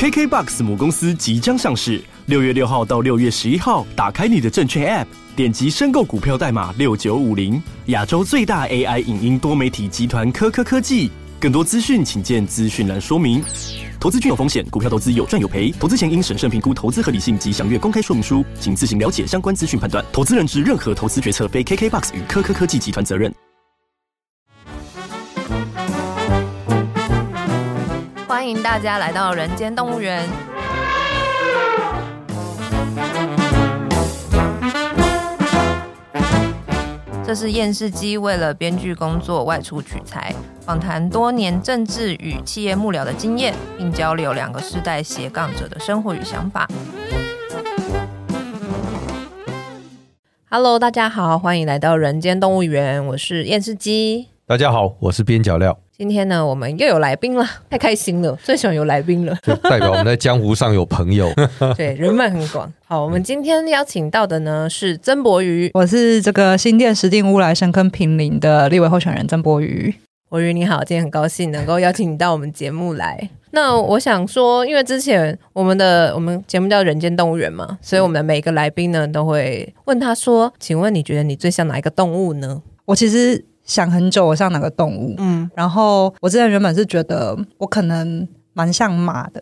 KKBOX 母公司即将上市，六月六号到六月十一号，打开你的证券 App，点击申购股票代码六九五零，亚洲最大 AI 影音多媒体集团科科科技。更多资讯请见资讯栏说明。投资具有风险，股票投资有赚有赔，投资前应审慎评估投资合理性及详阅公开说明书，请自行了解相关资讯判断。投资人之任何投资决策非 KKBOX 与科科科技集团责任。欢迎大家来到人间动物园。这是厌世姬为了编剧工作外出取材，访谈多年政治与企业幕僚的经验，并交流两个世代斜杠者的生活与想法。Hello，大家好，欢迎来到人间动物园，我是厌世姬。大家好，我是边角料。今天呢，我们又有来宾了，太开心了，最喜欢有来宾了，就代表我们在江湖上有朋友，对，人脉很广。好，我们今天邀请到的呢是曾博瑜，我是这个新店石定乌来深坑平林的立委候选人曾博瑜。博瑜你好，今天很高兴能够邀请你到我们节目来。那我想说，因为之前我们的我们节目叫人间动物园嘛，所以我们的每个来宾呢都会问他说：“请问你觉得你最像哪一个动物呢？”我其实。想很久，我像哪个动物？嗯，然后我之前原本是觉得我可能蛮像马的，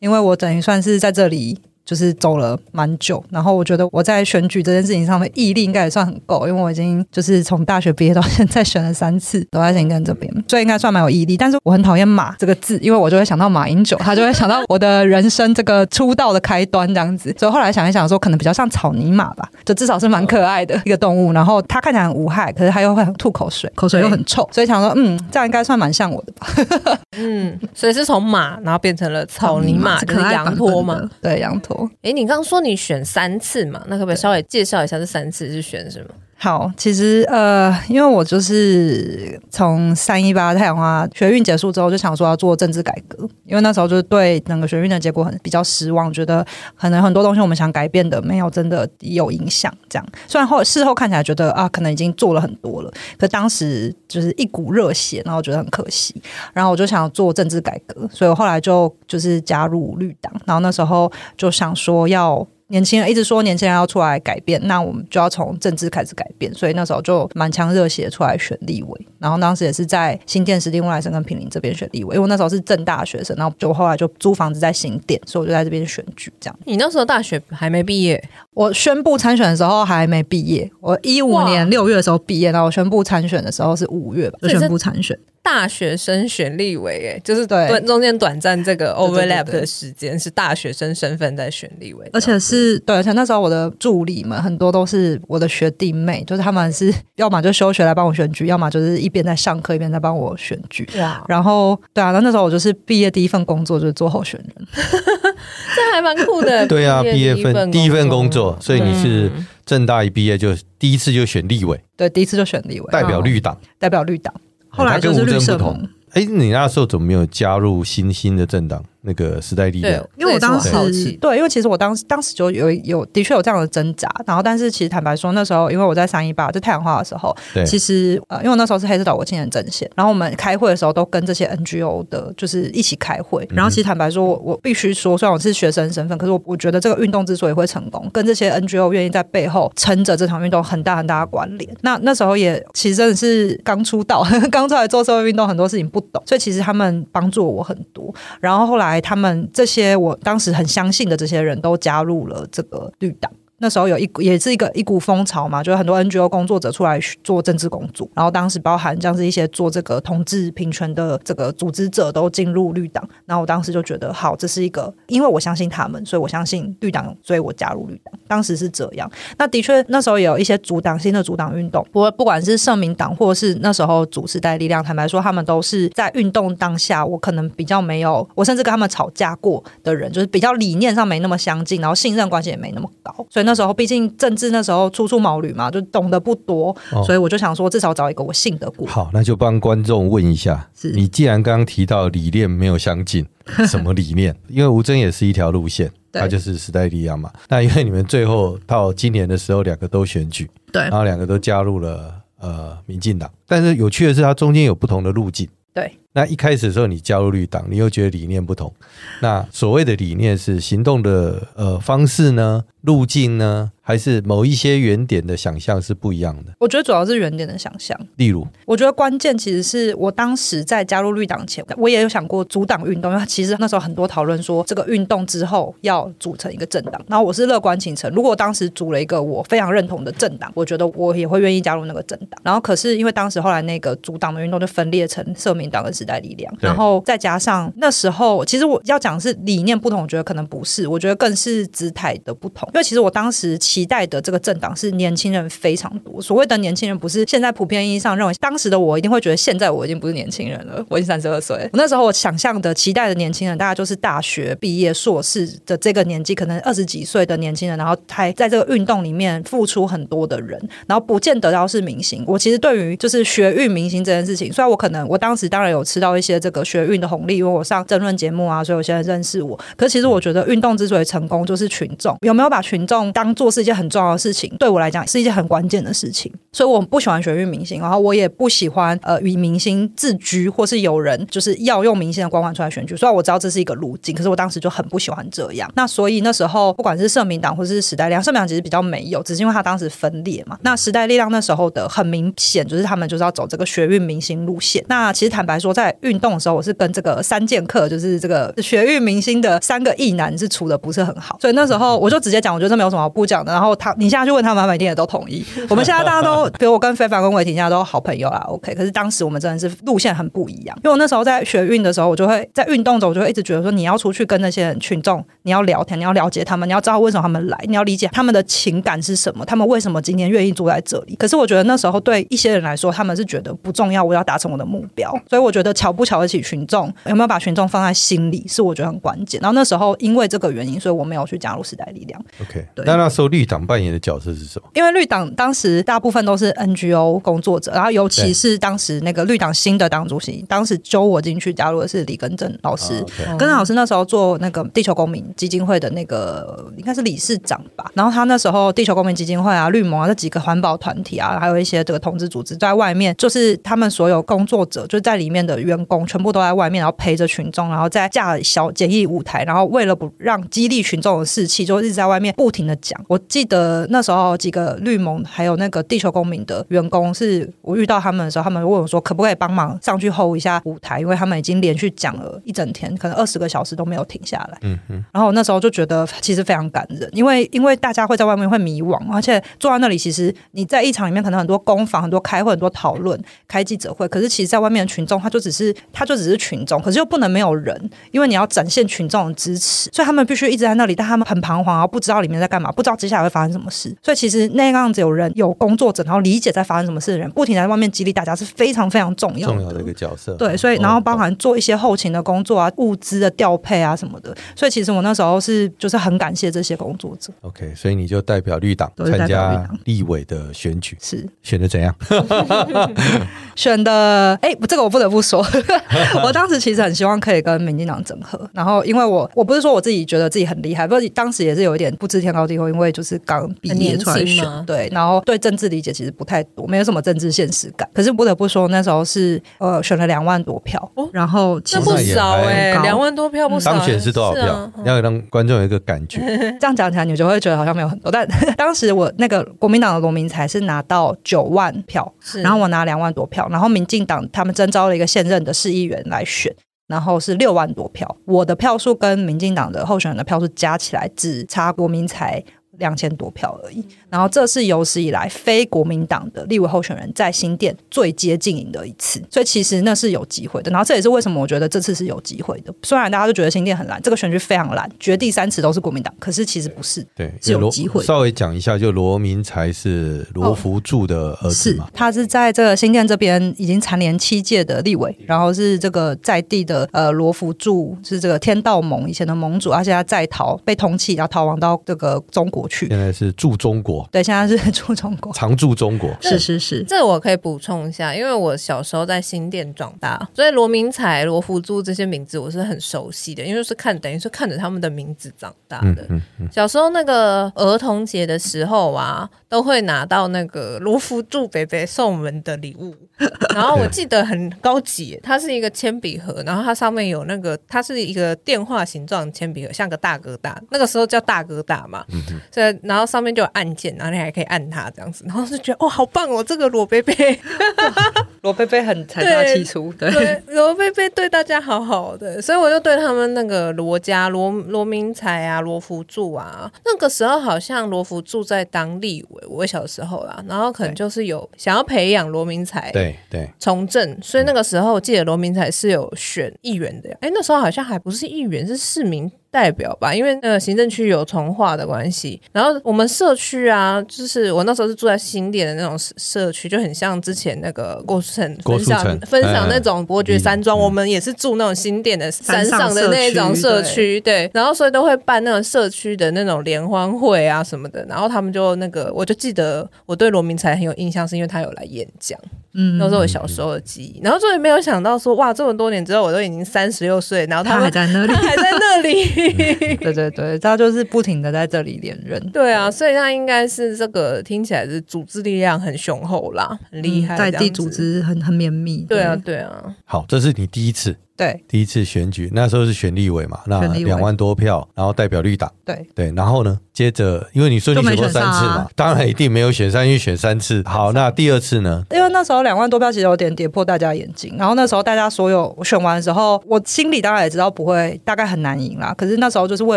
因为我等于算是在这里。就是走了蛮久，然后我觉得我在选举这件事情上面毅力应该也算很够，因为我已经就是从大学毕业到现在选了三次都在新店这边，所以应该算蛮有毅力。但是我很讨厌马这个字，因为我就会想到马英九，他就会想到我的人生这个出道的开端这样子。所以后来想一想说，可能比较像草泥马吧，就至少是蛮可爱的一个动物。然后它看起来很无害，可是它又会很吐口水，口水又很臭，所以想说，嗯，这样应该算蛮像我的吧。嗯，所以是从马，然后变成了草泥马，可是羊驼嘛？对，羊驼。哎，你刚刚说。你选三次嘛？那可不可以稍微介绍一下这三次是选什么？好，其实呃，因为我就是从三一八太阳花学运结束之后，就想说要做政治改革，因为那时候就是对整个学运的结果很比较失望，觉得可能很多东西我们想改变的没有真的有影响。这样，虽然后事后看起来觉得啊，可能已经做了很多了，可当时就是一股热血，然后觉得很可惜，然后我就想做政治改革，所以我后来就就是加入绿党，然后那时候就想说要。年轻人一直说年轻人要出来改变，那我们就要从政治开始改变，所以那时候就满腔热血出来选立委。然后当时也是在新店、石碇、乌来、深坑、坪林这边选立委，因为我那时候是正大学生，然后就后来就租房子在新店，所以我就在这边选举。这样，你那时候大学还没毕业？我宣布参选的时候还没毕业，我一五年六月的时候毕业，然后我宣布参选的时候是五月吧，就宣布参选。大学生选立委，哎，就是对。中间短暂这个 overlap 的时间是大学生身份在选立委，而且是对，而且那时候我的助理们很多都是我的学弟妹，就是他们是要么就休学来帮我选举，要么就是一边在上课一边在帮我选举。哇然后对啊，那那时候我就是毕业第一份工作就是做候选人，这还蛮酷的。对啊，毕业份第一份工作，所以你是政大一毕业就第一次就选立委，对，第一次就选立委，代表绿党，代表绿党。后来就是绿色盟。哎，你那时候怎么没有加入新兴的政党？那个时代力量，因为我当时对，因为其实我当时当时就有有的确有这样的挣扎，然后但是其实坦白说，那时候因为我在三一八就太阳花的时候，对，其实呃，因为我那时候是黑色岛国青年阵线，然后我们开会的时候都跟这些 NGO 的，就是一起开会，然后其实坦白说，我我必须说，虽然我是学生身份，可是我我觉得这个运动之所以会成功，跟这些 NGO 愿意在背后撑着这场运动很大很大的关联。那那时候也其实真的是刚出道，刚出来做社会运动，很多事情不懂，所以其实他们帮助我很多。然后后来他们这些我当时很相信的这些人都加入了这个绿党。那时候有一股也是一个一股风潮嘛，就是很多 NGO 工作者出来做政治工作，然后当时包含像是一些做这个同志平权的这个组织者都进入绿党，然后我当时就觉得好，这是一个，因为我相信他们，所以我相信绿党，所以我加入绿党。当时是这样。那的确那时候有一些阻挡新的阻挡运动，不不管是社民党或是那时候主时代力量，坦白说，他们都是在运动当下，我可能比较没有，我甚至跟他们吵架过的人，就是比较理念上没那么相近，然后信任关系也没那么高，所以。那时候毕竟政治那时候初出茅庐嘛，就懂得不多，哦、所以我就想说，至少找一个我信得过。好，那就帮观众问一下，你既然刚刚提到理念没有相近，什么理念？因为吴峥也是一条路线，他就是时代力量嘛。那因为你们最后到今年的时候，两个都选举，对，然后两个都加入了呃民进党，但是有趣的是，它中间有不同的路径。对，那一开始的时候你加入绿党，你又觉得理念不同。那所谓的理念是行动的呃方式呢？路径呢？还是某一些原点的想象是不一样的。我觉得主要是原点的想象。例如，我觉得关键其实是我当时在加入绿党前，我也有想过阻挡运动，因为其实那时候很多讨论说这个运动之后要组成一个政党。然后我是乐观其成，如果当时组了一个我非常认同的政党，我觉得我也会愿意加入那个政党。然后可是因为当时后来那个阻党的运动就分裂成社民党的时代力量，然后再加上那时候其实我要讲是理念不同，我觉得可能不是，我觉得更是姿态的不同。因为其实我当时期待的这个政党是年轻人非常多，所谓的年轻人不是现在普遍意义上认为，当时的我一定会觉得现在我已经不是年轻人了，我已经三十二岁。那时候我想象的期待的年轻人，大概就是大学毕业、硕士的这个年纪，可能二十几岁的年轻人，然后还在这个运动里面付出很多的人，然后不见得要是明星。我其实对于就是学运明星这件事情，虽然我可能我当时当然有吃到一些这个学运的红利，因为我上政论节目啊，所以有些人认识我。可是其实我觉得运动之所以成功，就是群众有没有把群众当做是一件很重要的事情，对我来讲是一件很关键的事情，所以我不喜欢学运明星，然后我也不喜欢呃与明星自居，或是有人就是要用明星的光环出来选举。虽然我知道这是一个路径，可是我当时就很不喜欢这样。那所以那时候不管是社民党或者是时代力量，社民党其实比较没有，只是因为他当时分裂嘛。那时代力量那时候的很明显就是他们就是要走这个学运明星路线。那其实坦白说，在运动的时候，我是跟这个三剑客，就是这个学运明星的三个异男是处的不是很好，所以那时候我就直接讲，我觉得这没有什么好不讲的。然后他，你现在去问他们，他们一定也都同意。我们现在大家都，比如我跟非凡跟伟霆现在都好朋友啦，OK。可是当时我们真的是路线很不一样，因为我那时候在学运的时候，我就会在运动中，我就会一直觉得说，你要出去跟那些人群众，你要聊天，你要了解他们，你要知道为什么他们来，你要理解他们的情感是什么，他们为什么今天愿意住在这里。可是我觉得那时候对一些人来说，他们是觉得不重要，我要达成我的目标。所以我觉得瞧不瞧得起群众，有没有把群众放在心里，是我觉得很关键。然后那时候因为这个原因，所以我没有去加入时代力量。OK，对。那那时候绿党扮演的角色是什么？因为绿党当时大部分都是 NGO 工作者，然后尤其是当时那个绿党新的党主席，当时揪我进去加入的是李根正老师。根正老师那时候做那个地球公民基金会的那个应该是理事长吧。然后他那时候地球公民基金会啊、绿盟啊这几个环保团体啊，还有一些这个同志组织在外面，就是他们所有工作者就在里面的员工全部都在外面，然后陪着群众，然后在架小简易舞台，然后为了不让激励群众的士气，就一直在外面不停的讲。我记得那时候几个绿盟还有那个地球公民的员工，是我遇到他们的时候，他们问我说可不可以帮忙上去 hold 一下舞台，因为他们已经连续讲了一整天，可能二十个小时都没有停下来。嗯嗯。然后那时候就觉得其实非常感人，因为因为大家会在外面会迷惘，而且坐在那里，其实你在一场里面可能很多攻防、很多开会、很多讨论、开记者会，可是其实在外面的群众他就只是他就只是群众，可是又不能没有人，因为你要展现群众的支持，所以他们必须一直在那里，但他们很彷徨，然后不知道里面在干嘛，不知道接下来会发生什么事。所以其实那样子有人有工作者，然后理解在发生什么事的人，不停在外面激励大家是非常非常重要的重要的一个角色。对，所以然后包含做一些后勤的工作啊、物资的调配啊什么的。所以其实我那时候是就是很感谢这些工作者。OK，所以你就代表绿党参加立委的选举，是选的怎样？选的哎，这个我不得不说，我当时其实很希望可以跟民进党整合。然后因为我我不是说我自己觉得自己很厉害，不是当时也是有一点不知天高地厚，因为就是刚毕业出来选，对，然后对政治理解其实不太多，没有什么政治现实感。可是不得不说，那时候是呃选了两万多票，然后那不少哎，两万多票不少。当选是多少票？要让观众有一个感觉。这样讲起来，你就会觉得好像没有很多。但 当时我那个国民党的罗明才是拿到九万票，然后我拿两万多票，然后民进党他们征召了一个现任的市议员来选，然后是六万多票。我的票数跟民进党的候选人的票数加起来只差国民才两千多票而已。然后这是有史以来非国民党的立委候选人在新店最接近赢的一次，所以其实那是有机会的。然后这也是为什么我觉得这次是有机会的。虽然大家都觉得新店很烂，这个选举非常烂，绝地三尺都是国民党，可是其实不是，对，是有机会。稍微讲一下，就罗明才是罗福柱的儿子嘛，是他是在这个新店这边已经蝉联七届的立委，然后是这个在地的呃罗福柱是这个天道盟以前的盟主，而且他在逃被通缉，然后逃亡到这个中国去。现在是驻中国，对，现在是驻中国，常驻中国。是是是，这我可以补充一下，因为我小时候在新店长大，所以罗明才、罗福珠这些名字我是很熟悉的，因为是看等于是看着他们的名字长大的。嗯嗯嗯、小时候那个儿童节的时候啊，都会拿到那个罗福柱伯伯送我们的礼物，然后我记得很高级，它是一个铅笔盒，然后它上面有那个，它是一个电话形状铅笔盒，像个大哥大，那个时候叫大哥大嘛，嗯、哼。所以然后上面就有按键，然后你还可以按它这样子，然后就觉得哦，好棒哦，这个罗贝贝，罗贝贝很财大气粗，对，罗贝贝对大家好好的，所以我就对他们那个罗家罗罗明才啊，罗福柱啊，那个时候好像罗福柱在当立委，我小时候啦，然后可能就是有想要培养罗明才，对对，从政，所以那个时候我记得罗明才是有选议员的，哎，那时候好像还不是议员，是市民。代表吧，因为那个行政区有从化的关系，然后我们社区啊，就是我那时候是住在新店的那种社区，就很像之前那个郭树成分享分享那种伯爵山庄，我们也是住那种新店的山上的那种社区，对，然后所以都会办那种社区的那种联欢会啊什么的，然后他们就那个，我就记得我对罗明才很有印象，是因为他有来演讲。嗯，那是我小时候的记忆，然后终于没有想到说，哇，这么多年之后，我都已经三十六岁，然后他，他还在那里，他还在那里，对对对，他就是不停的在这里连任，对啊，所以他应该是这个听起来是组织力量很雄厚啦，很厉害，在地组织很很绵密，对啊对啊。好，这是你第一次。对，第一次选举那时候是选立委嘛，那两万多票，然后代表绿党。对对，然后呢，接着因为你说你选过三次嘛，啊、当然一定没有选上，因为选三次。好，那第二次呢？因为那时候两万多票其实有点跌破大家眼睛，然后那时候大家所有我选完的时候，我心里当然也知道不会，大概很难赢啦。可是那时候就是为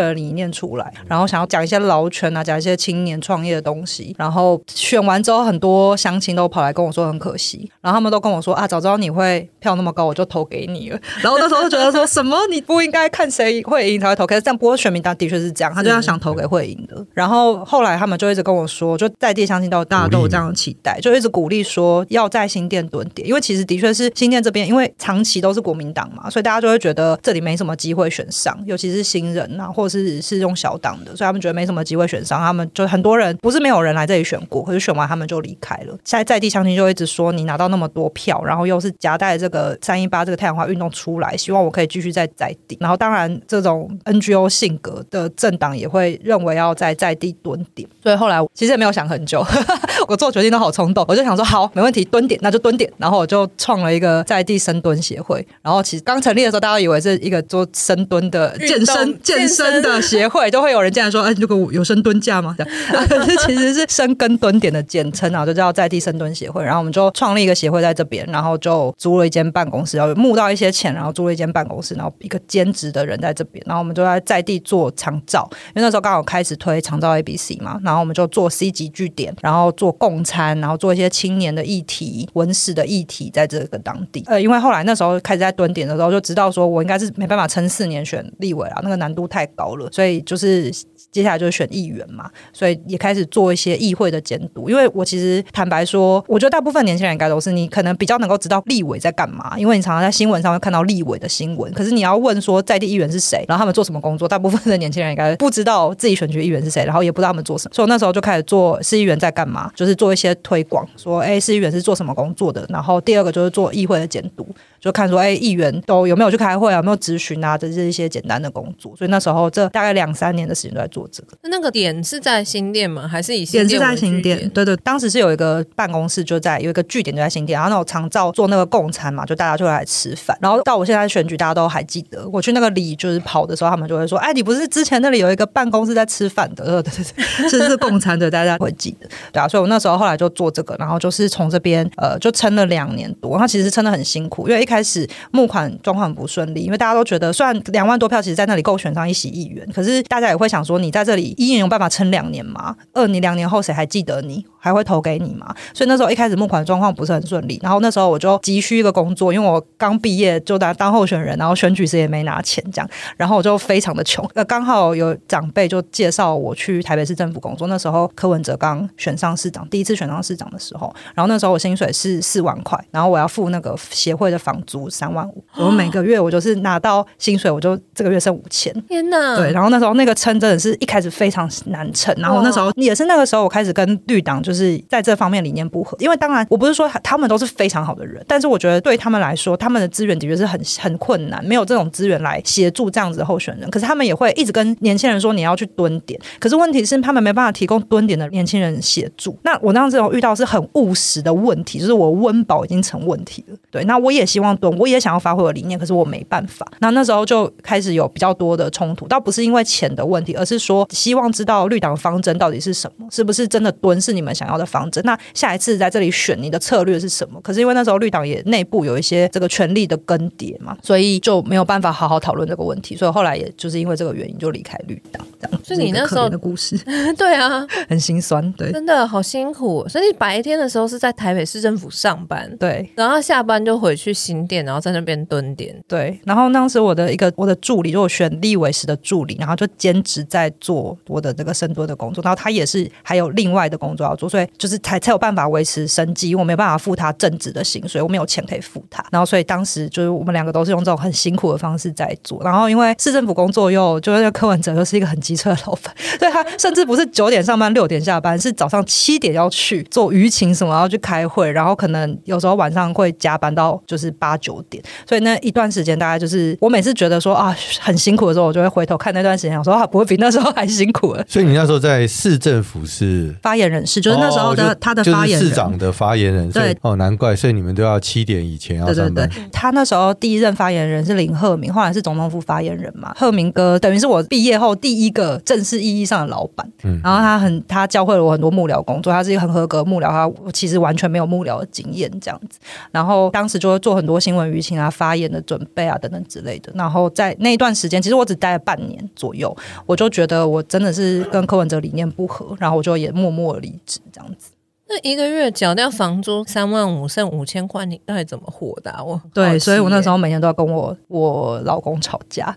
了理念出来，然后想要讲一些劳权啊，讲一些青年创业的东西。然后选完之后，很多乡亲都跑来跟我说很可惜，然后他们都跟我说啊，早知道你会票那么高，我就投给你了。然后那时候就觉得说。什么？你不应该看谁会赢才会投？可是这样，不过选民党的确是这样，他就要想投给会赢的。然后后来他们就一直跟我说，就在地相亲到大家都有这样的期待，就一直鼓励说要在新店蹲点，因为其实的确是新店这边，因为长期都是国民党嘛，所以大家就会觉得这里没什么机会选上，尤其是新人呐、啊，或者是是用小党的，所以他们觉得没什么机会选上。他们就很多人不是没有人来这里选过，可是选完他们就离开了。现在在地相亲就一直说你拿到那么多票，然后又是夹带这个三一八这个太阳花运动出来，希望我可以继续在在地，然后当然这种 NGO 性格的政党也会认为要在在地蹲点，所以后来其实也没有想很久，我做决定都好冲动，我就想说好，没问题，蹲点那就蹲点，然后我就创了一个在地深蹲协会，然后其实刚成立的时候，大家以为是一个做深蹲的健身健身的协会，就会有人进来说，哎，如果有深蹲架吗？这样，可是其实是深耕蹲点的简称啊，就叫在地深蹲协会，然后我们就创立一个协会在这边，然后就租了一间办公室，然后募到一些钱，然后租了一间办公室，然后。一个兼职的人在这边，然后我们就在在地做长照，因为那时候刚好开始推长照 ABC 嘛，然后我们就做 C 级据点，然后做共餐，然后做一些青年的议题、文史的议题，在这个当地。呃，因为后来那时候开始在蹲点的时候，就知道说我应该是没办法撑四年选立委啊，那个难度太高了，所以就是接下来就是选议员嘛，所以也开始做一些议会的监督。因为我其实坦白说，我觉得大部分年轻人应该都是你可能比较能够知道立委在干嘛，因为你常常在新闻上会看到立委的新闻，可是你要。问说在地议员是谁，然后他们做什么工作？大部分的年轻人应该不知道自己选举议员是谁，然后也不知道他们做什么。所以我那时候就开始做市议员在干嘛，就是做一些推广，说哎，市议员是做什么工作的。然后第二个就是做议会的监督，就看说哎，议员都有没有去开会啊，有没有咨询啊，这是一些简单的工作。所以那时候这大概两三年的时间都在做这个。那个点是在新店吗？还是以新店？点是在新店？对对，当时是有一个办公室就在有一个据点就在新店，然后那种长照做那个共餐嘛，就大家就来吃饭。然后到我现在选举，大家都还记得我去那个里。就是跑的时候，他们就会说：“哎，你不是之前那里有一个办公室在吃饭的？对对对，这是共餐的，大家会记得，对啊。所以我那时候后来就做这个，然后就是从这边呃，就撑了两年多。他其实撑得很辛苦，因为一开始募款状况很不顺利，因为大家都觉得，虽然两万多票，其实在那里够选上一席议员，可是大家也会想说，你在这里一年有办法撑两年吗？二你两年后谁还记得你？还会投给你嘛？所以那时候一开始募款状况不是很顺利，然后那时候我就急需一个工作，因为我刚毕业就当当候选人，然后选举时也没拿钱这样，然后我就非常的穷。呃，刚好有长辈就介绍我去台北市政府工作，那时候柯文哲刚选上市长，第一次选上市长的时候，然后那时候我薪水是四万块，然后我要付那个协会的房租三万五，我每个月我就是拿到薪水，我就这个月剩五千。天哪！对，然后那时候那个称真的是一开始非常难称，然后那时候也是那个时候我开始跟绿党就就是在这方面理念不合，因为当然我不是说他们都是非常好的人，但是我觉得对他们来说，他们的资源的确是很很困难，没有这种资源来协助这样子的候选人，可是他们也会一直跟年轻人说你要去蹲点，可是问题是他们没办法提供蹲点的年轻人协助。那我那样子有遇到是很务实的问题，就是我温饱已经成问题了，对，那我也希望蹲，我也想要发挥我的理念，可是我没办法。那那时候就开始有比较多的冲突，倒不是因为钱的问题，而是说希望知道绿党方针到底是什么，是不是真的蹲是你们要的方针？那下一次在这里选你的策略是什么？可是因为那时候绿党也内部有一些这个权力的更迭嘛，所以就没有办法好好讨论这个问题，所以后来也就是因为这个原因就离开绿党。这样，所以你那时候的故事，对啊，很心酸，对，真的好辛苦。所以你白天的时候是在台北市政府上班，对，然后下班就回去新店，然后在那边蹲点，对。然后当时我的一个我的助理，就我选立委时的助理，然后就兼职在做我的这个深蹲的工作，然后他也是还有另外的工作要做，所以就是才才有办法维持生计，因为我没有办法付他正职的薪水，我没有钱可以付他。然后所以当时就是我们两个都是用这种很辛苦的方式在做。然后因为市政府工作又就是柯文哲又是一个很机车的老板，所以他甚至不是九点上班六点下班，是早上七点要去做舆情什么，要去开会，然后可能有时候晚上会加班到就是八九点。所以那一段时间大概就是我每次觉得说啊很辛苦的时候，我就会回头看那段时间，我说啊不会比那时候还辛苦了。所以你那时候在市政府是发言人，是就是那时候的、哦、他的发言人，就是市长的发言人。对哦，难怪，所以你们都要七点以前要上班。对对对，他那时候第一任发言人是林鹤明，后来是总统府发言人嘛。鹤明哥等于是我毕业后第一个正式意义上的老板。嗯，然后他很他教会了我很多幕僚工作，他是一个很合格幕僚，他其实完全没有幕僚的经验这样子。然后当时就会做很多新闻舆情啊、发言的准备啊等等之类的。然后在那一段时间，其实我只待了半年左右，我就觉得我真的是跟柯文哲理念不合，然后我就也默默离职这样子。那一个月缴掉房租三万五，剩五千块，你到底怎么活的啊？我对，所以我那时候每天都要跟我我老公吵架，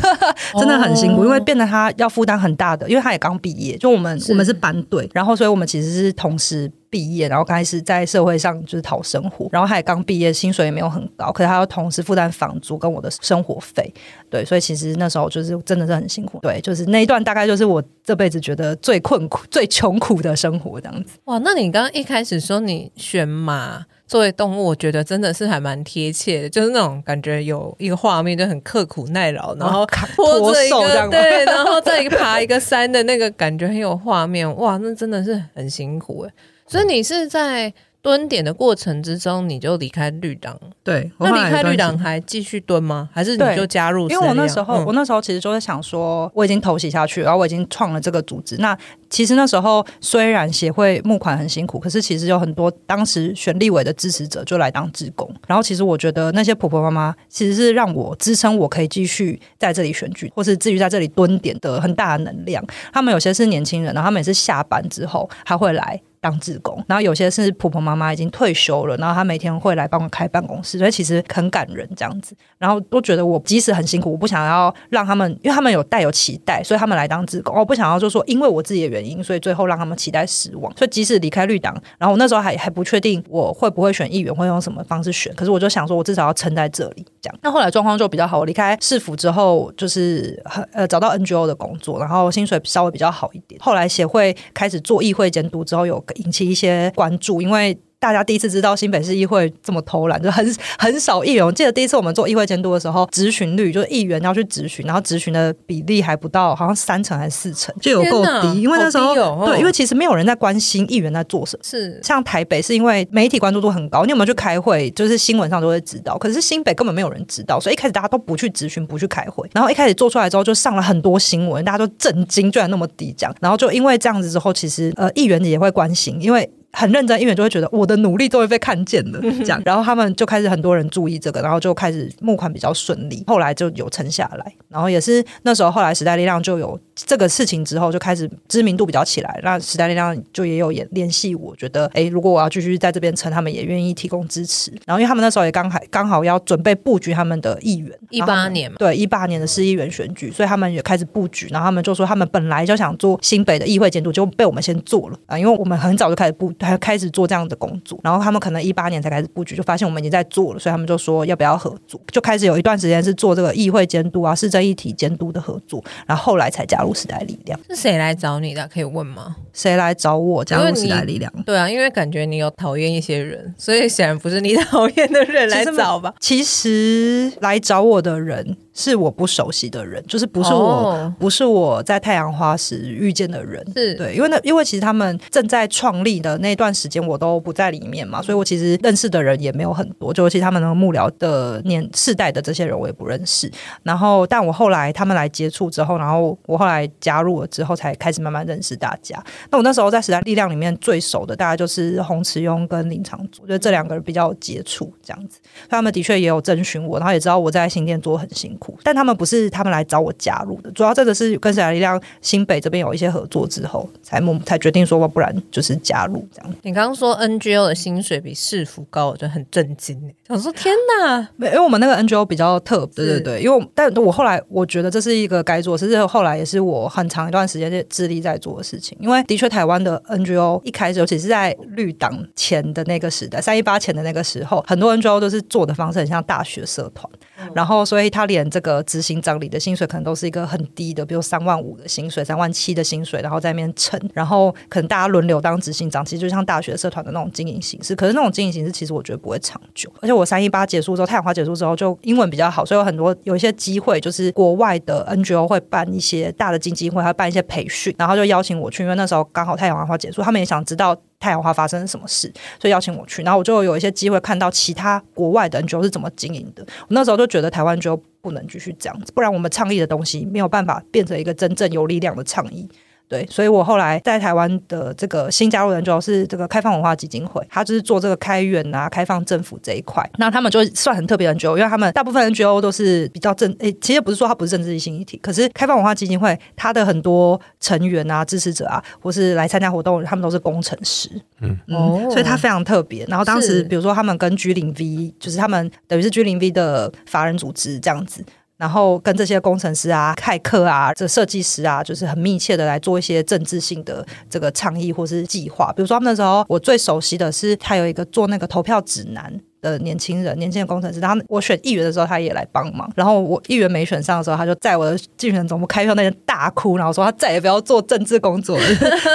真的很辛苦，因为变得他要负担很大的，因为他也刚毕业，就我们我们是班队，然后所以我们其实是同时。毕业，然后开始在社会上就是讨生活，然后他也刚毕业，薪水也没有很高，可是他要同时负担房租跟我的生活费，对，所以其实那时候就是真的是很辛苦，对，就是那一段大概就是我这辈子觉得最困苦、最穷苦的生活这样子。哇，那你刚刚一开始说你选马作为动物，我觉得真的是还蛮贴切的，就是那种感觉有一个画面就很刻苦耐劳，然后拖着一个 对，然后再爬一个山的那个感觉很有画面，哇，那真的是很辛苦哎。所以你是在蹲点的过程之中，你就离开绿党？对，那离开绿党还继续蹲吗？还是你就加入？因为我那时候，嗯、我那时候其实就在想说，我已经投洗下去，然后我已经创了这个组织。那其实那时候虽然协会募款很辛苦，可是其实有很多当时选立委的支持者就来当志工。然后其实我觉得那些婆婆妈妈其实是让我支撑我可以继续在这里选举，或是至于在这里蹲点的很大的能量。他们有些是年轻人，然后他们也是下班之后还会来。当志工，然后有些是婆婆妈妈已经退休了，然后她每天会来帮我开办公室，所以其实很感人这样子。然后都觉得我即使很辛苦，我不想要让他们，因为他们有带有期待，所以他们来当志工。我不想要就说因为我自己的原因，所以最后让他们期待失望。所以即使离开绿党，然后我那时候还还不确定我会不会选议员，会用什么方式选。可是我就想说，我至少要撑在这里。这样，那后来状况就比较好。我离开市府之后，就是呃找到 NGO 的工作，然后薪水稍微比较好一点。后来协会开始做议会监督之后，有引起一些关注，因为。大家第一次知道新北市议会这么偷懒，就很 很少议员。我记得第一次我们做议会监督的时候，质询率就是议员要去质询，然后质询的比例还不到，好像三成还是四成，就有够低。因为那时候、哦、对，因为其实没有人在关心议员在做什么。是像台北是因为媒体关注度很高，你有没有去开会？就是新闻上都会知道。可是新北根本没有人知道，所以一开始大家都不去质询，不去开会。然后一开始做出来之后，就上了很多新闻，大家都震惊，居然那么低这样。然后就因为这样子之后，其实呃议员也会关心，因为。很认真，因为就会觉得我的努力都会被看见的，这样，然后他们就开始很多人注意这个，然后就开始募款比较顺利，后来就有撑下来，然后也是那时候后来时代力量就有这个事情之后，就开始知名度比较起来，那时代力量就也有联联系我，觉得哎，如果我要继续在这边撑，他们也愿意提供支持。然后因为他们那时候也刚还刚好要准备布局他们的议员，一八年嘛，对，一八年的市议员选举，所以他们也开始布局。然后他们就说，他们本来就想做新北的议会监督，就被我们先做了啊，因为我们很早就开始布，还 开始做这样的工作。然后他们可能一八年才开始布局，就发现我们已经在做了，所以他们就说要不要合作，就开始有一段时间是做这个议会监督啊、市政议题监督的合作。然后后来才加入时代力量。是谁来找你的？可以问吗？谁来找我加入时代力量？对啊，因为感觉你有讨厌一些人，所以显然不是你讨厌的人来找吧？其实来找我的人。是我不熟悉的人，就是不是我，oh. 不是我在太阳花时遇见的人，是对，因为那因为其实他们正在创立的那段时间，我都不在里面嘛，所以我其实认识的人也没有很多，就其实他们的幕僚的年世代的这些人我也不认识。然后，但我后来他们来接触之后，然后我后来加入了之后，才开始慢慢认识大家。那我那时候在时代力量里面最熟的，大概就是洪慈庸跟林长佐，我觉得这两个人比较有接触这样子。他们的确也有征询我，然后也知道我在新店做很辛苦。但他们不是他们来找我加入的，主要这个是跟时代力量新北这边有一些合作之后，才才决定说，不然就是加入这样。你刚刚说 NGO 的薪水比市府高，我就很震惊。想说天哪，因为我们那个 NGO 比较特别，对对对，因为但我后来我觉得这是一个该做，其实后来也是我很长一段时间就致力在做的事情。因为的确台湾的 NGO 一开始，尤其是在绿党前的那个时代，三一八前的那个时候，很多 NGO 都是做的方式很像大学社团。然后，所以他连这个执行长里的薪水可能都是一个很低的，比如三万五的薪水、三万七的薪水，然后在那边撑。然后可能大家轮流当执行长，其实就像大学社团的那种经营形式。可是那种经营形式，其实我觉得不会长久。而且我三一八结束之后，太阳花结束之后，就英文比较好，所以有很多有一些机会，就是国外的 NGO 会办一些大的经济会，还会办一些培训，然后就邀请我去，因为那时候刚好太阳花结束，他们也想知道。太阳花发生了什么事，所以邀请我去，然后我就有一些机会看到其他国外的 NGO 是怎么经营的。我那时候就觉得台湾就不能继续这样子，不然我们倡议的东西没有办法变成一个真正有力量的倡议。对，所以我后来在台湾的这个新加入的人，主要是这个开放文化基金会，他就是做这个开源啊、开放政府这一块。那他们就算很特别的 NGO，因为他们大部分 NGO 都是比较政，诶，其实不是说它不是政治性议题，可是开放文化基金会它的很多成员啊、支持者啊，或是来参加活动，他们都是工程师，嗯嗯，所以他非常特别。然后当时比如说他们跟 G 零 V，就是他们等于是 G 零 V 的法人组织这样子。然后跟这些工程师啊、开课啊、这设计师啊，就是很密切的来做一些政治性的这个倡议或是计划。比如说，那时候我最熟悉的是，他有一个做那个投票指南。的年轻人，年轻的工程师，然后我选议员的时候，他也来帮忙。然后我议员没选上的时候，他就在我的竞选总部开票那天大哭，然后说他再也不要做政治工作了，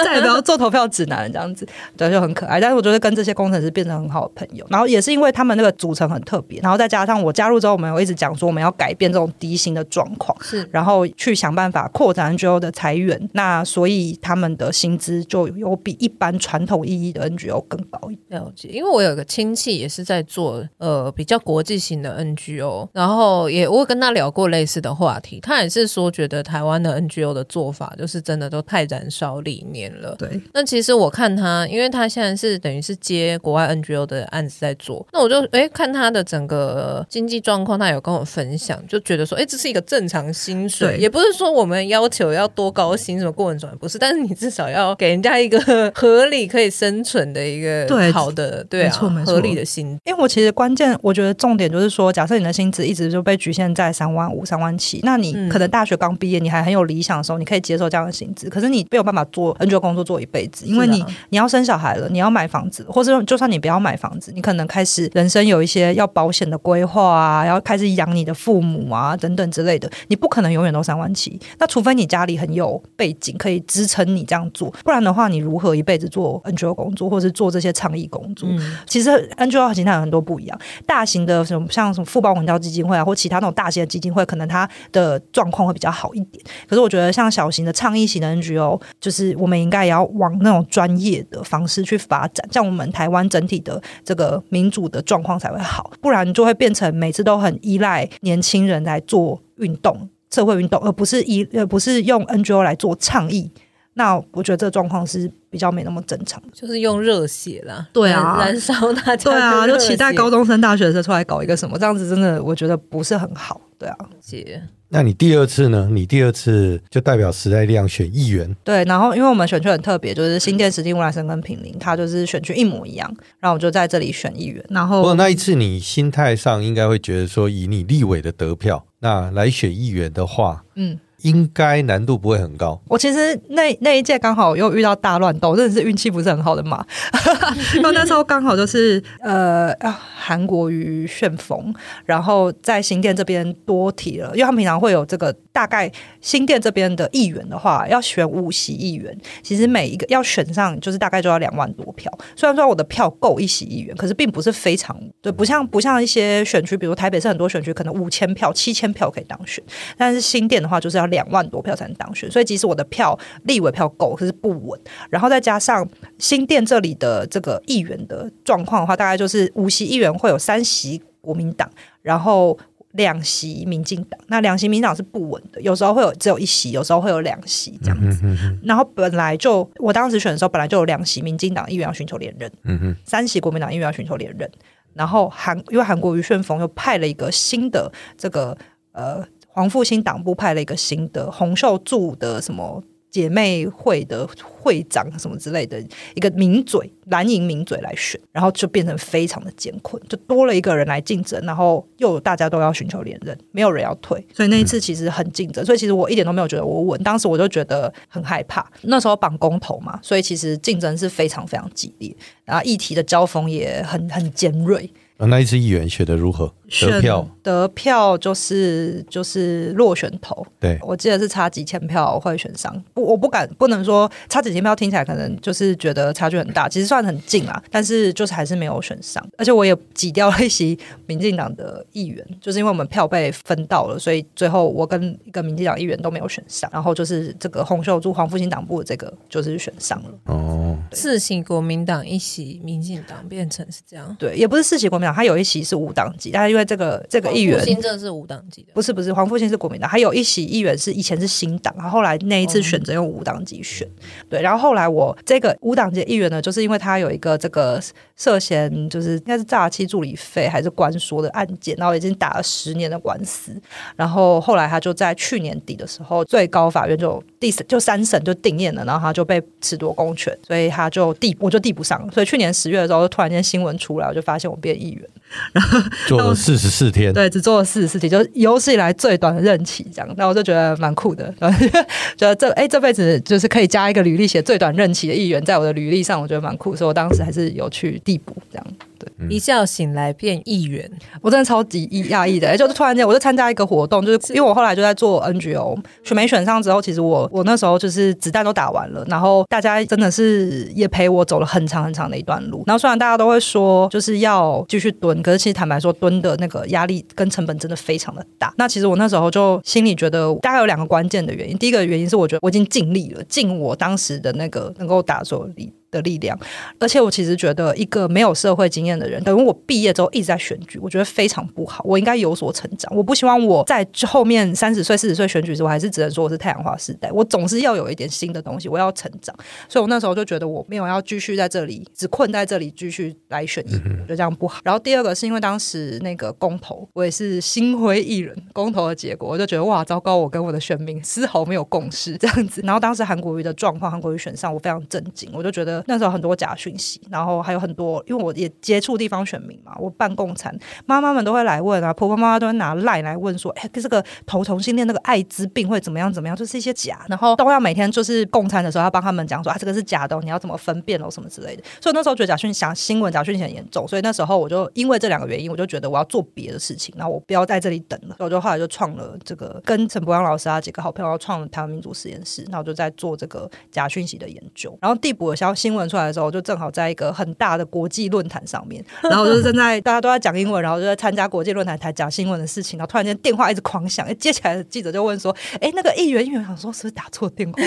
再也不要做投票指南，这样子，对，就很可爱。但是我觉得跟这些工程师变成很好的朋友，然后也是因为他们那个组成很特别，然后再加上我加入之后，我们有一直讲说我们要改变这种低薪的状况，是，然后去想办法扩展 NGO 的裁员，那所以他们的薪资就有比一般传统意义的 NGO 更高一点。了解，因为我有个亲戚也是在做呃。比较国际型的 NGO，然后也我跟他聊过类似的话题，他也是说觉得台湾的 NGO 的做法就是真的都太燃烧理念了。对，那其实我看他，因为他现在是等于是接国外 NGO 的案子在做，那我就哎看他的整个经济状况，他有跟我分享，就觉得说哎这是一个正常薪水，也不是说我们要求要多高薪什么过人转不是，但是你至少要给人家一个合理可以生存的一个好的对，对啊，合理的薪。因为我其实关键。我觉得重点就是说，假设你的薪资一直就被局限在三万五、三万七，那你可能大学刚毕业，你还很有理想的时候，你可以接受这样的薪资。可是你没有办法做 NGO 工作做一辈子，因为你你要生小孩了，你要买房子，或者就算你不要买房子，你可能开始人生有一些要保险的规划啊，要开始养你的父母啊等等之类的，你不可能永远都三万七。那除非你家里很有背景可以支撑你这样做，不然的话，你如何一辈子做 NGO 工作，或是做这些倡议工作？嗯、其实 NGO 和其他有都不一样。大型的什么像什么富邦文教基金会啊，或其他那种大型的基金会，可能它的状况会比较好一点。可是我觉得像小型的倡议型的 NGO，就是我们应该也要往那种专业的方式去发展，像我们台湾整体的这个民主的状况才会好，不然就会变成每次都很依赖年轻人来做运动、社会运动，而不是依而不是用 NGO 来做倡议。那我觉得这个状况是比较没那么正常，就是用热血啦，对啊，燃烧大家，对啊，就期待高中生、大学生出来搞一个什么，这样子真的我觉得不是很好。对啊，姐。那你第二次呢？你第二次就代表时代力量选议员。对，然后因为我们选区很特别，就是新店、石碇、乌来生跟平林，他就是选区一模一样，然后我就在这里选议员。然后，不过那一次你心态上应该会觉得说，以你立委的得票，那来选议员的话，嗯。应该难度不会很高。我其实那那一届刚好又遇到大乱斗，真的是运气不是很好的嘛。因为那时候刚好就是呃，韩国瑜旋风，然后在新店这边多提了，因为他们平常会有这个大概新店这边的议员的话，要选五席议员，其实每一个要选上就是大概就要两万多票。虽然说我的票够一席议员，可是并不是非常对，不像不像一些选区，比如台北市很多选区可能五千票、七千票可以当选，但是新店的话就是要。两万多票才能当选，所以即使我的票立委票够，可是不稳。然后再加上新店这里的这个议员的状况的话，大概就是五席议员会有三席国民党，然后两席民进党。那两席民进党是不稳的，有时候会有只有一席，有时候会有两席这样子。然后本来就我当时选的时候，本来就有两席民进党议员要寻求连任，三席国民党议员要寻求连任。然后韩因为韩国瑜旋风又派了一个新的这个呃。黄复兴党部派了一个新的洪秀柱的什么姐妹会的会长什么之类的一个名嘴蓝营名嘴来选，然后就变成非常的艰困，就多了一个人来竞争，然后又大家都要寻求连任，没有人要退，所以那一次其实很竞争，所以其实我一点都没有觉得我稳，当时我就觉得很害怕。那时候绑公投嘛，所以其实竞争是非常非常激烈，然后议题的交锋也很很尖锐。那一次议员选的如何？得票得票就是就是落选投，对，我记得是差几千票会选上。不，我不敢不能说差几千票，听起来可能就是觉得差距很大，其实算很近啦。但是就是还是没有选上，而且我也挤掉了一席民进党的议员，就是因为我们票被分到了，所以最后我跟一个民进党议员都没有选上。然后就是这个洪秀柱黄复兴党部的这个就是选上了。哦，四席国民党，一席民进党，变成是这样。对，也不是四席国民党，他有一席是无党籍，但是因为这个这个议员，新政是无党籍的，不是不是，黄复兴是国民党，还有一席议员是以前是新党，然后后来那一次选择用无党籍选，嗯、对，然后后来我这个无党籍议员呢，就是因为他有一个这个涉嫌就是应该是诈欺助理费还是官说的案件，然后已经打了十年的官司，然后后来他就在去年底的时候，最高法院就第就三审就定谳了，然后他就被褫夺公权，所以他就递我就递不上，所以去年十月的时候，突然间新闻出来，我就发现我变议员。元。然后做了四十四天，对，只做了四十四天，就是有史以来最短的任期，这样。那我就觉得蛮酷的，然后觉得这哎这辈子就是可以加一个履历，写最短任期的议员，在我的履历上，我觉得蛮酷，所以我当时还是有去递补这样。对，一觉醒来变议员，我真的超级讶异的，哎，就是突然间我就参加一个活动，就是因为我后来就在做 NGO，选没选上之后，其实我我那时候就是子弹都打完了，然后大家真的是也陪我走了很长很长的一段路。然后虽然大家都会说就是要继续蹲，可是其实坦白说，蹲的那个压力跟成本真的非常的大。那其实我那时候就心里觉得大概有两个关键的原因，第一个原因是我觉得我已经尽力了，尽我当时的那个能够打所有力。的力量，而且我其实觉得一个没有社会经验的人，等于我毕业之后一直在选举，我觉得非常不好。我应该有所成长，我不希望我在后面三十岁、四十岁选举时，我还是只能说我是太阳花时代。我总是要有一点新的东西，我要成长。所以我那时候就觉得我没有要继续在这里，只困在这里继续来选议员，我觉得这样不好。然后第二个是因为当时那个公投，我也是心灰意冷，公投的结果，我就觉得哇，糟糕！我跟我的选民丝毫没有共识，这样子。然后当时韩国瑜的状况，韩国瑜选上，我非常震惊，我就觉得那时候很多假讯息，然后还有很多，因为我也接触地方选民嘛，我办共产，妈妈们都会来问啊，婆婆妈妈都会拿赖来问说，哎，这个投同性恋那个艾滋病会怎么样怎么样，就是一些假，然后都要每天就是共餐的时候要帮他们讲说啊，这个是假的，你要怎么分辨哦什么之类的。所以那时候觉得假讯息、新闻假讯息很严重，所以那时候我就因为这两个原因，我就觉得我要做别的事情，然后我不要在这里等了，所以我就后来就创了这个跟陈柏阳老师啊几个好朋友创了台湾民主实验室，然后就在做这个假讯息的研究，然后递补的消息新闻出来的时候，就。正好在一个很大的国际论坛上面，然后就是正在大家都在讲英文，然后就在参加国际论坛台讲新闻的事情，然后突然间电话一直狂响，接起来的记者就问说：“哎，那个议员议员想说是不是打错电话？”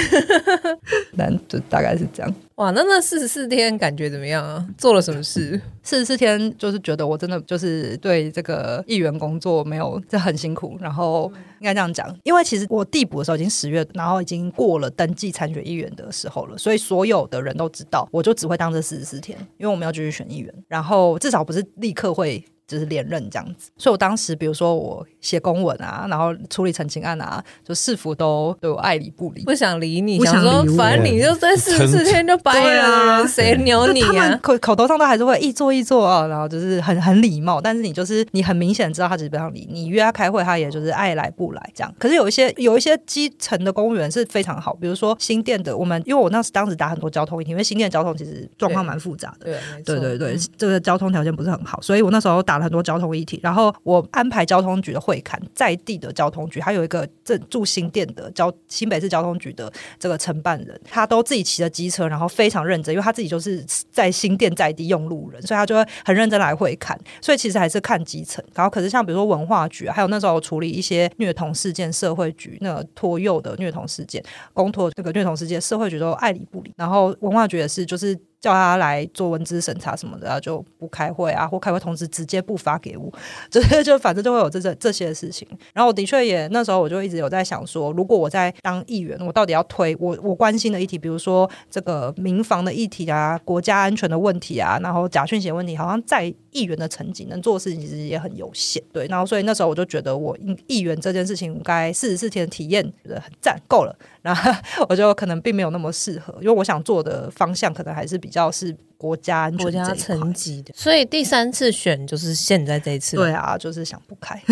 那就大概是这样。哇，那那四十四天感觉怎么样啊？做了什么事？四十四天就是觉得我真的就是对这个议员工作没有，这很辛苦。然后应该这样讲，因为其实我递补的时候已经十月，然后已经过了登记参选议员的时候了，所以所有的人都知道，我就只会当这四十四天，因为我们要继续选议员。然后至少不是立刻会就是连任这样子。所以我当时比如说我写公文啊，然后处理陈清案啊，就市府都对我爱理不理，不想理你，想说反正你就在四十四天就掰了，谁鸟你啊？口口头上都还是会一做一做啊，然后就是很很礼貌，但是你就是你很明显知道他只是不想理你，约他开会，他也就是爱来不来这样。可是有一些有一些基层的公务员是非常好，比如说新店的，我们因为我那时当时打很多交通议题，因为新店交通其实状况蛮复杂的，对对对对，这个交通条件不是很好，所以我那时候打了很多交通议题，然后我安排交通局的会勘，在地的交通局，还有一个正住新店的交新北市交通局的这个承办人，他都自己骑着机车，然后非常认真，因为他自己就是在新店在地用路人，所以他就会很认真来会勘，所以其实还是看基层。然后可是像比如说文化局，还有那时候处理一些虐童事件，社会局那托幼的虐童事件，公托这个虐童事件，社会局都爱理不理，然后文化局也是就是。叫他来做文字审查什么的，就不开会啊，或开会通知直接不发给我，就就反正就会有这这这些事情。然后我的确也那时候我就一直有在想说，如果我在当议员，我到底要推我我关心的议题，比如说这个民防的议题啊，国家安全的问题啊，然后假讯息问题，好像在议员的成绩能做的事情其实也很有限。对，然后所以那时候我就觉得我应议员这件事情该四十四天的体验觉得很赞够了，然后 我就可能并没有那么适合，因为我想做的方向可能还是比较是。国家安全国家层级的，所以第三次选就是现在这一次。对啊，就是想不开。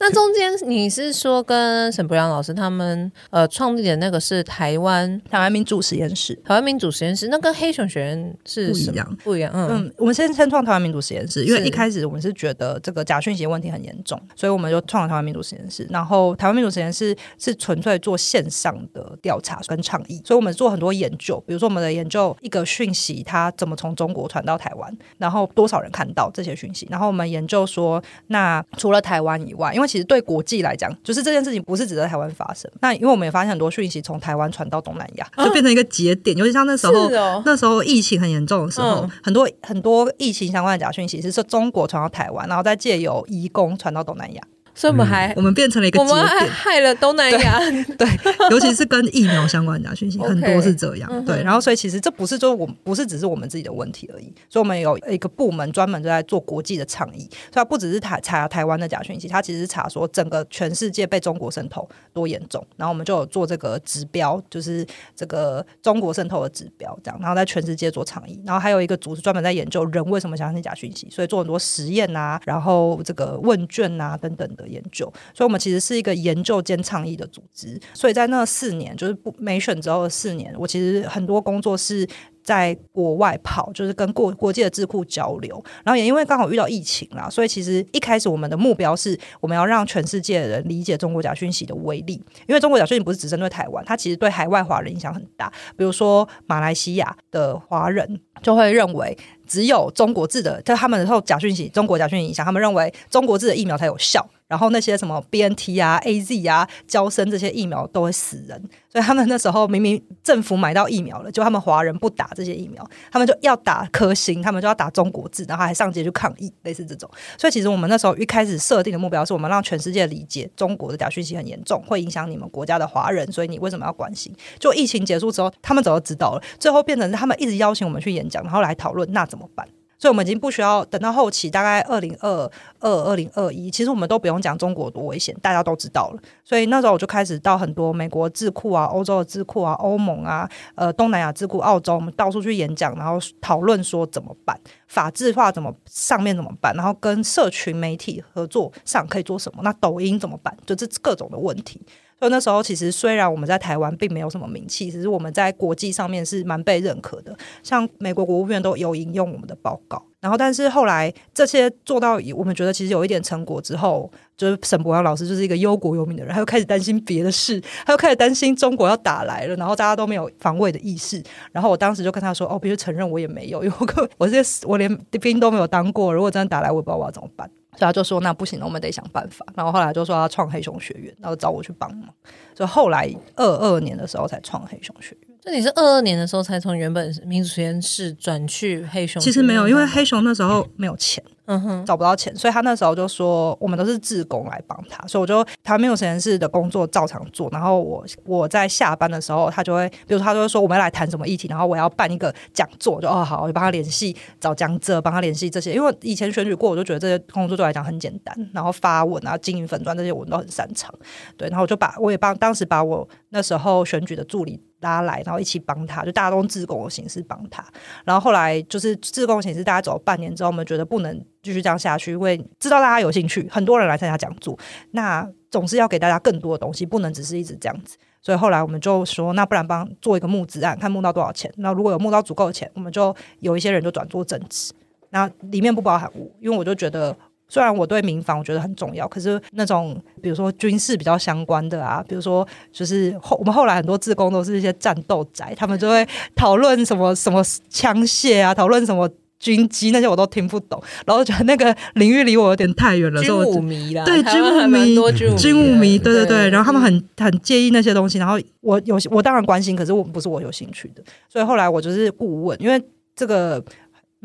那中间你是说跟沈博洋老师他们呃创立的那个是台湾台湾民主实验室？台湾民主实验室那跟黑熊学院是不一样，不一样。嗯，嗯，我们先先创台湾民主实验室，因为一开始我们是觉得这个假讯息问题很严重，所以我们就创了台湾民主实验室。然后台湾民主实验室是纯粹做线上的调查跟倡议，所以我们做很多研究，比如说我们的研究。一个讯息，它怎么从中国传到台湾？然后多少人看到这些讯息？然后我们研究说，那除了台湾以外，因为其实对国际来讲，就是这件事情不是只在台湾发生。那因为我们也发现很多讯息从台湾传到东南亚，就变成一个节点。尤其像那时候，哦、那时候疫情很严重的时候，嗯、很多很多疫情相关的假讯息是说中国传到台湾，然后再借由移工传到东南亚。所以我们还、嗯，我们变成了一个节点，我们还害了东南亚。对，对，尤其是跟疫苗相关的假讯息，很多是这样。对，然后所以其实这不是说我们不是只是我们自己的问题而已。所以我们有一个部门专门就在做国际的倡议，所以它不只是台查台湾的假讯息，它其实是查说整个全世界被中国渗透多严重。然后我们就有做这个指标，就是这个中国渗透的指标，这样，然后在全世界做倡议。然后还有一个组是专门在研究人为什么相信假讯息，所以做很多实验啊，然后这个问卷啊等等的研究。所以。我们其实是一个研究兼倡议的组织，所以在那四年，就是不没选之后的四年，我其实很多工作是在国外跑，就是跟国国际的智库交流。然后也因为刚好遇到疫情啦，所以其实一开始我们的目标是，我们要让全世界的人理解中国假讯息的威力。因为中国假讯息不是只针对台湾，它其实对海外华人影响很大。比如说马来西亚的华人就会认为，只有中国制的，就他们的时候假讯息，中国假讯息影响，他们认为中国制的疫苗才有效。然后那些什么 BNT 啊、AZ 啊、交生这些疫苗都会死人，所以他们那时候明明政府买到疫苗了，就他们华人不打这些疫苗，他们就要打科兴，他们就要打中国制，然后还上街去抗议，类似这种。所以其实我们那时候一开始设定的目标是我们让全世界理解中国的假讯息很严重，会影响你们国家的华人，所以你为什么要关心？就疫情结束之后，他们早就知道了，最后变成他们一直邀请我们去演讲，然后来讨论那怎么办？所以，我们已经不需要等到后期，大概二零二二、二零二一，其实我们都不用讲中国多危险，大家都知道了。所以那时候我就开始到很多美国智库啊、欧洲的智库啊、欧盟啊、呃东南亚智库、澳洲，我们到处去演讲，然后讨论说怎么办，法制化怎么上面怎么办，然后跟社群媒体合作上可以做什么？那抖音怎么办？就这各种的问题。所以那时候，其实虽然我们在台湾并没有什么名气，只是我们在国际上面是蛮被认可的。像美国国务院都有引用我们的报告。然后，但是后来这些做到，我们觉得其实有一点成果之后，就是沈博洋老师就是一个忧国忧民的人，他又开始担心别的事，他又开始担心中国要打来了，然后大家都没有防卫的意识。然后我当时就跟他说：“哦，必须承认我也没有，因为我我这我连兵都没有当过，如果真的打来，我也不知道我要怎么办。”所以他就说：“那不行，我们得想办法。”然后后来就说要创黑熊学院，然后找我去帮忙。所以后来二二年的时候才创黑熊学院。那你是二二年的时候才从原本民主实验室转去黑熊？其实没有，因为黑熊那时候没有钱。嗯哼，找不到钱，所以他那时候就说我们都是自工来帮他，所以我就他没有实验室的工作照常做。然后我我在下班的时候，他就会，比如说他就会说我们要来谈什么议题，然后我要办一个讲座，就哦好，我就帮他联系找讲者，帮他联系这些。因为以前选举过，我就觉得这些工作对我来讲很简单，然后发文啊、经营粉钻这些我都很擅长。对，然后我就把我也帮当时把我那时候选举的助理。拉来，然后一起帮他，就大家都用志工的形式帮他。然后后来就是自贡形式，大家走了半年之后，我们觉得不能继续这样下去，因为知道大家有兴趣，很多人来参加讲座，那总是要给大家更多的东西，不能只是一直这样子。所以后来我们就说，那不然帮做一个募资案，看募到多少钱。那如果有募到足够的钱，我们就有一些人就转做正职。那里面不包含我，因为我就觉得。虽然我对民防我觉得很重要，可是那种比如说军事比较相关的啊，比如说就是后我们后来很多志工都是一些战斗宅，他们就会讨论什么什么枪械啊，讨论什么军机那些我都听不懂，然后觉得那个领域离我有点太远了。军武迷啦，对军武迷，军武迷，对对对，然后他们很很介意那些东西，然后我有我当然关心，可是我不是我有兴趣的，所以后来我就是顾问，因为这个。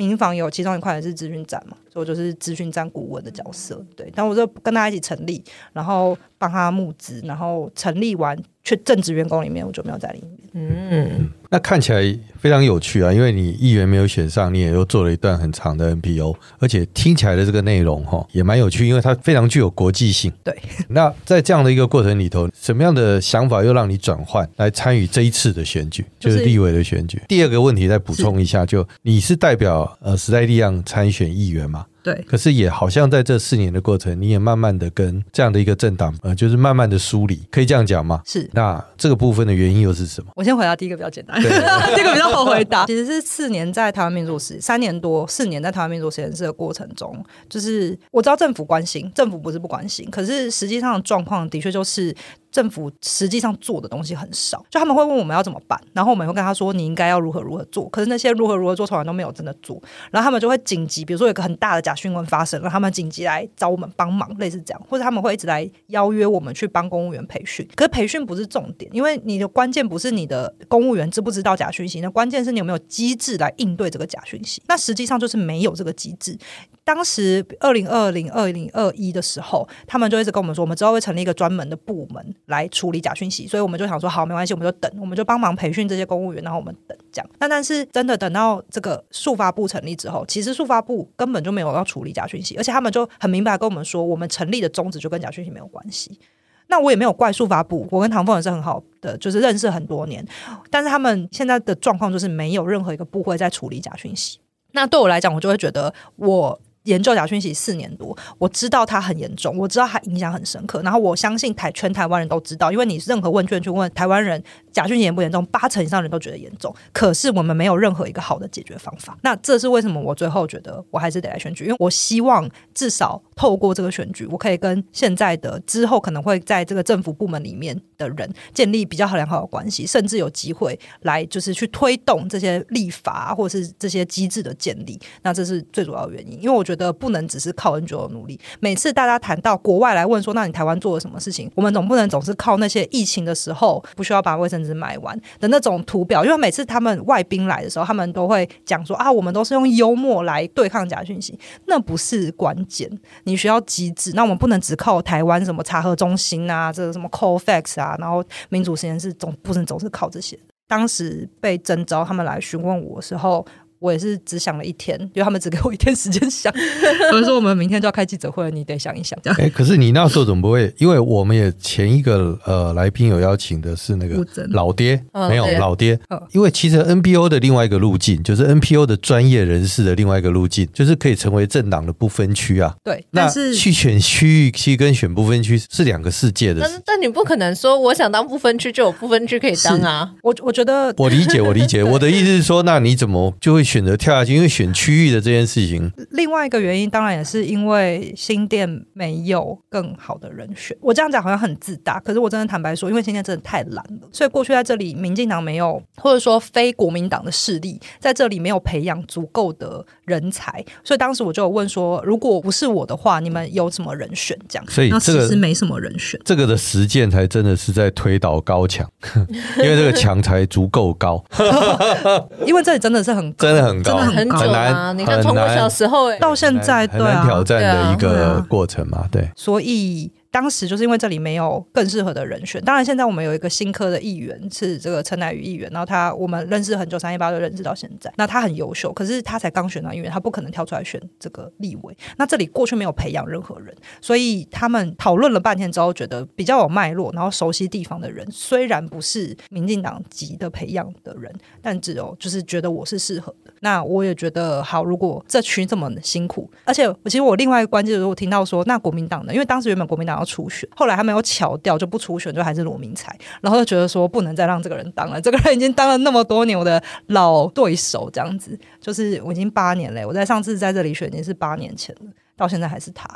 民房有其中一块也是资讯站嘛，所以我就是资讯站顾问的角色，对。但我就跟他一起成立，然后帮他募资，然后成立完去正职员工里面我就没有在里面。嗯，那看起来非常有趣啊，因为你议员没有选上，你也又做了一段很长的 NPO，而且听起来的这个内容哈也蛮有趣，因为它非常具有国际性。对。那在这样的一个过程里头，什么样的想法又让你转换来参与这一次的选举，就是立委的选举？第二个问题再补充一下，就你是代表呃时代力量参选议员吗？对，可是也好像在这四年的过程，你也慢慢的跟这样的一个政党，呃，就是慢慢的梳理，可以这样讲吗？是。那这个部分的原因又是什么？我先回答第一个比较简单，这个比较好回答。其实是四年在台湾民主实，三年多四年在台湾民主实验室的过程中，就是我知道政府关心，政府不是不关心，可是实际上的状况的确就是。政府实际上做的东西很少，就他们会问我们要怎么办，然后我们会跟他说，你应该要如何如何做，可是那些如何如何做从来都没有真的做，然后他们就会紧急，比如说有个很大的假讯问发生，让他们紧急来找我们帮忙，类似这样，或者他们会一直来邀约我们去帮公务员培训，可是培训不是重点，因为你的关键不是你的公务员知不知道假讯息，那关键是你有没有机制来应对这个假讯息，那实际上就是没有这个机制。当时二零二零二零二一的时候，他们就一直跟我们说，我们之后会成立一个专门的部门来处理假讯息，所以我们就想说，好，没关系，我们就等，我们就帮忙培训这些公务员，然后我们等这样。那但是真的等到这个速发部成立之后，其实速发部根本就没有要处理假讯息，而且他们就很明白跟我们说，我们成立的宗旨就跟假讯息没有关系。那我也没有怪速发部，我跟唐凤也是很好的，就是认识很多年，但是他们现在的状况就是没有任何一个部会在处理假讯息。那对我来讲，我就会觉得我。研究假讯息四年多，我知道它很严重，我知道它影响很深刻，然后我相信台全台湾人都知道，因为你任何问卷去问台湾人假讯息严不严重，八成以上人都觉得严重。可是我们没有任何一个好的解决方法，那这是为什么？我最后觉得我还是得来选举，因为我希望至少透过这个选举，我可以跟现在的之后可能会在这个政府部门里面的人建立比较好良好的关系，甚至有机会来就是去推动这些立法或者是这些机制的建立。那这是最主要的原因，因为我觉得觉得不能只是靠 NGO 的努力。每次大家谈到国外来问说，那你台湾做了什么事情？我们总不能总是靠那些疫情的时候不需要把卫生纸买完的那种图表。因为每次他们外宾来的时候，他们都会讲说啊，我们都是用幽默来对抗假讯息，那不是关键。你需要机制，那我们不能只靠台湾什么查核中心啊，这个什么 CoFax 啊，然后民主实验室总不能总是靠这些。当时被征召他们来询问我的时候。我也是只想了一天，因为他们只给我一天时间想。所以说我们明天就要开记者会了，你得想一想。这样。哎、欸，可是你那时候怎么不会？因为我们也前一个呃来宾有邀请的是那个老爹，没有老爹。因为其实 NPO 的另外一个路径，就是 NPO 的专业人士的另外一个路径，就是可以成为政党的不分区啊。对，那是去选区域区跟选不分区是两个世界的。但但你不可能说我想当不分区就有不分区可以当啊。我我觉得我理解我理解，我的意思是说，那你怎么就会？选择跳下去？因为选区域的这件事情。另外一个原因当然也是因为新店没有更好的人选。我这样讲好像很自大，可是我真的坦白说，因为新店真的太懒了，所以过去在这里民进党没有，或者说非国民党的势力在这里没有培养足够的人才，所以当时我就有问说，如果不是我的话，你们有什么人选？这样，所以这个其实没什么人选。这个的实践才真的是在推倒高墙，因为这个墙才足够高。因为这里真的是很高，真的很高，很，很久啊！难你看从我小时候到现在，对啊挑战的一个过程嘛，对，所以。当时就是因为这里没有更适合的人选，当然现在我们有一个新科的议员是这个陈乃宇议员，然后他我们认识很久，三一八就认识到现在，那他很优秀，可是他才刚选到议员，他不可能跳出来选这个立委。那这里过去没有培养任何人，所以他们讨论了半天之后，觉得比较有脉络，然后熟悉地方的人，虽然不是民进党籍的培养的人，但只有就是觉得我是适合的。那我也觉得好，如果这群这么辛苦，而且其实我另外一个关键就是我听到说，那国民党呢？因为当时原本国民党。要初选，后来他没有巧掉，就不初选，就还是罗明才，然后就觉得说不能再让这个人当了，这个人已经当了那么多年我的老对手，这样子，就是我已经八年了，我在上次在这里选已经是八年前了，到现在还是他，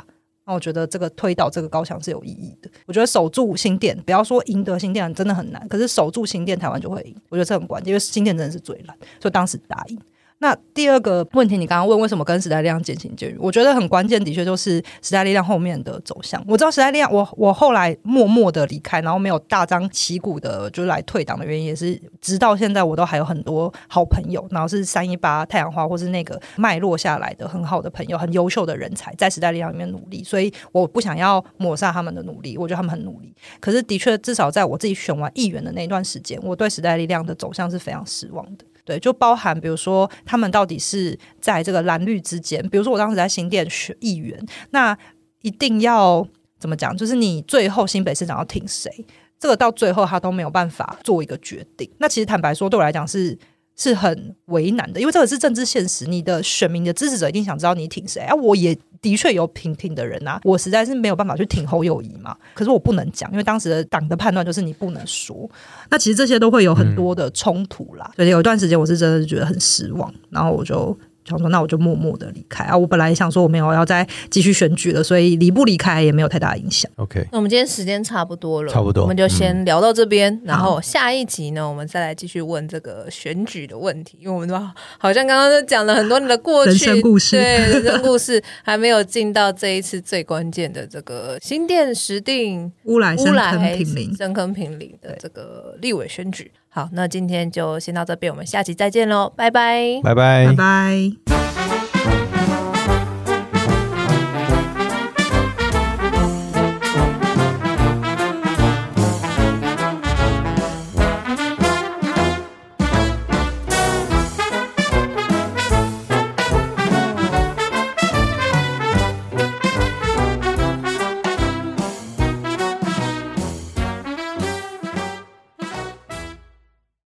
那我觉得这个推倒这个高墙是有意义的，我觉得守住新店，不要说赢得新店真的很难，可是守住新店，台湾就会赢，我觉得这很关键，因为新店真的是最烂，所以当时答应。那第二个问题，你刚刚问为什么跟时代力量渐行渐远？我觉得很关键，的确就是时代力量后面的走向。我知道时代力量，我我后来默默的离开，然后没有大张旗鼓的就来退党的原因，也是直到现在我都还有很多好朋友，然后是三一八太阳花或是那个脉络下来的很好的朋友，很优秀的人才在时代力量里面努力，所以我不想要抹杀他们的努力，我觉得他们很努力。可是的确，至少在我自己选完议员的那段时间，我对时代力量的走向是非常失望的。对，就包含比如说他们到底是在这个蓝绿之间，比如说我当时在新店选议员，那一定要怎么讲？就是你最后新北市长要挺谁？这个到最后他都没有办法做一个决定。那其实坦白说，对我来讲是。是很为难的，因为这个是政治现实。你的选民的支持者一定想知道你挺谁啊？我也的确有挺挺的人啊，我实在是没有办法去挺侯友谊嘛。可是我不能讲，因为当时的党的判断就是你不能说。那其实这些都会有很多的冲突啦。所以有一段时间我是真的是觉得很失望，然后我就。想说，那我就默默的离开啊！我本来想说我没有要再继续选举了，所以离不离开也没有太大影响。OK，那我们今天时间差不多了，差不多，我们就先聊到这边，嗯、然后下一集呢，我们再来继续问这个选举的问题，因为我们都好像刚刚都讲了很多你的过去人生故事，对，人生故事还没有进到这一次最关键的这个新店石定乌来深坑坪林深坑坪林的这个立委选举。好，那今天就先到这边，我们下期再见喽，拜拜，拜拜，拜拜。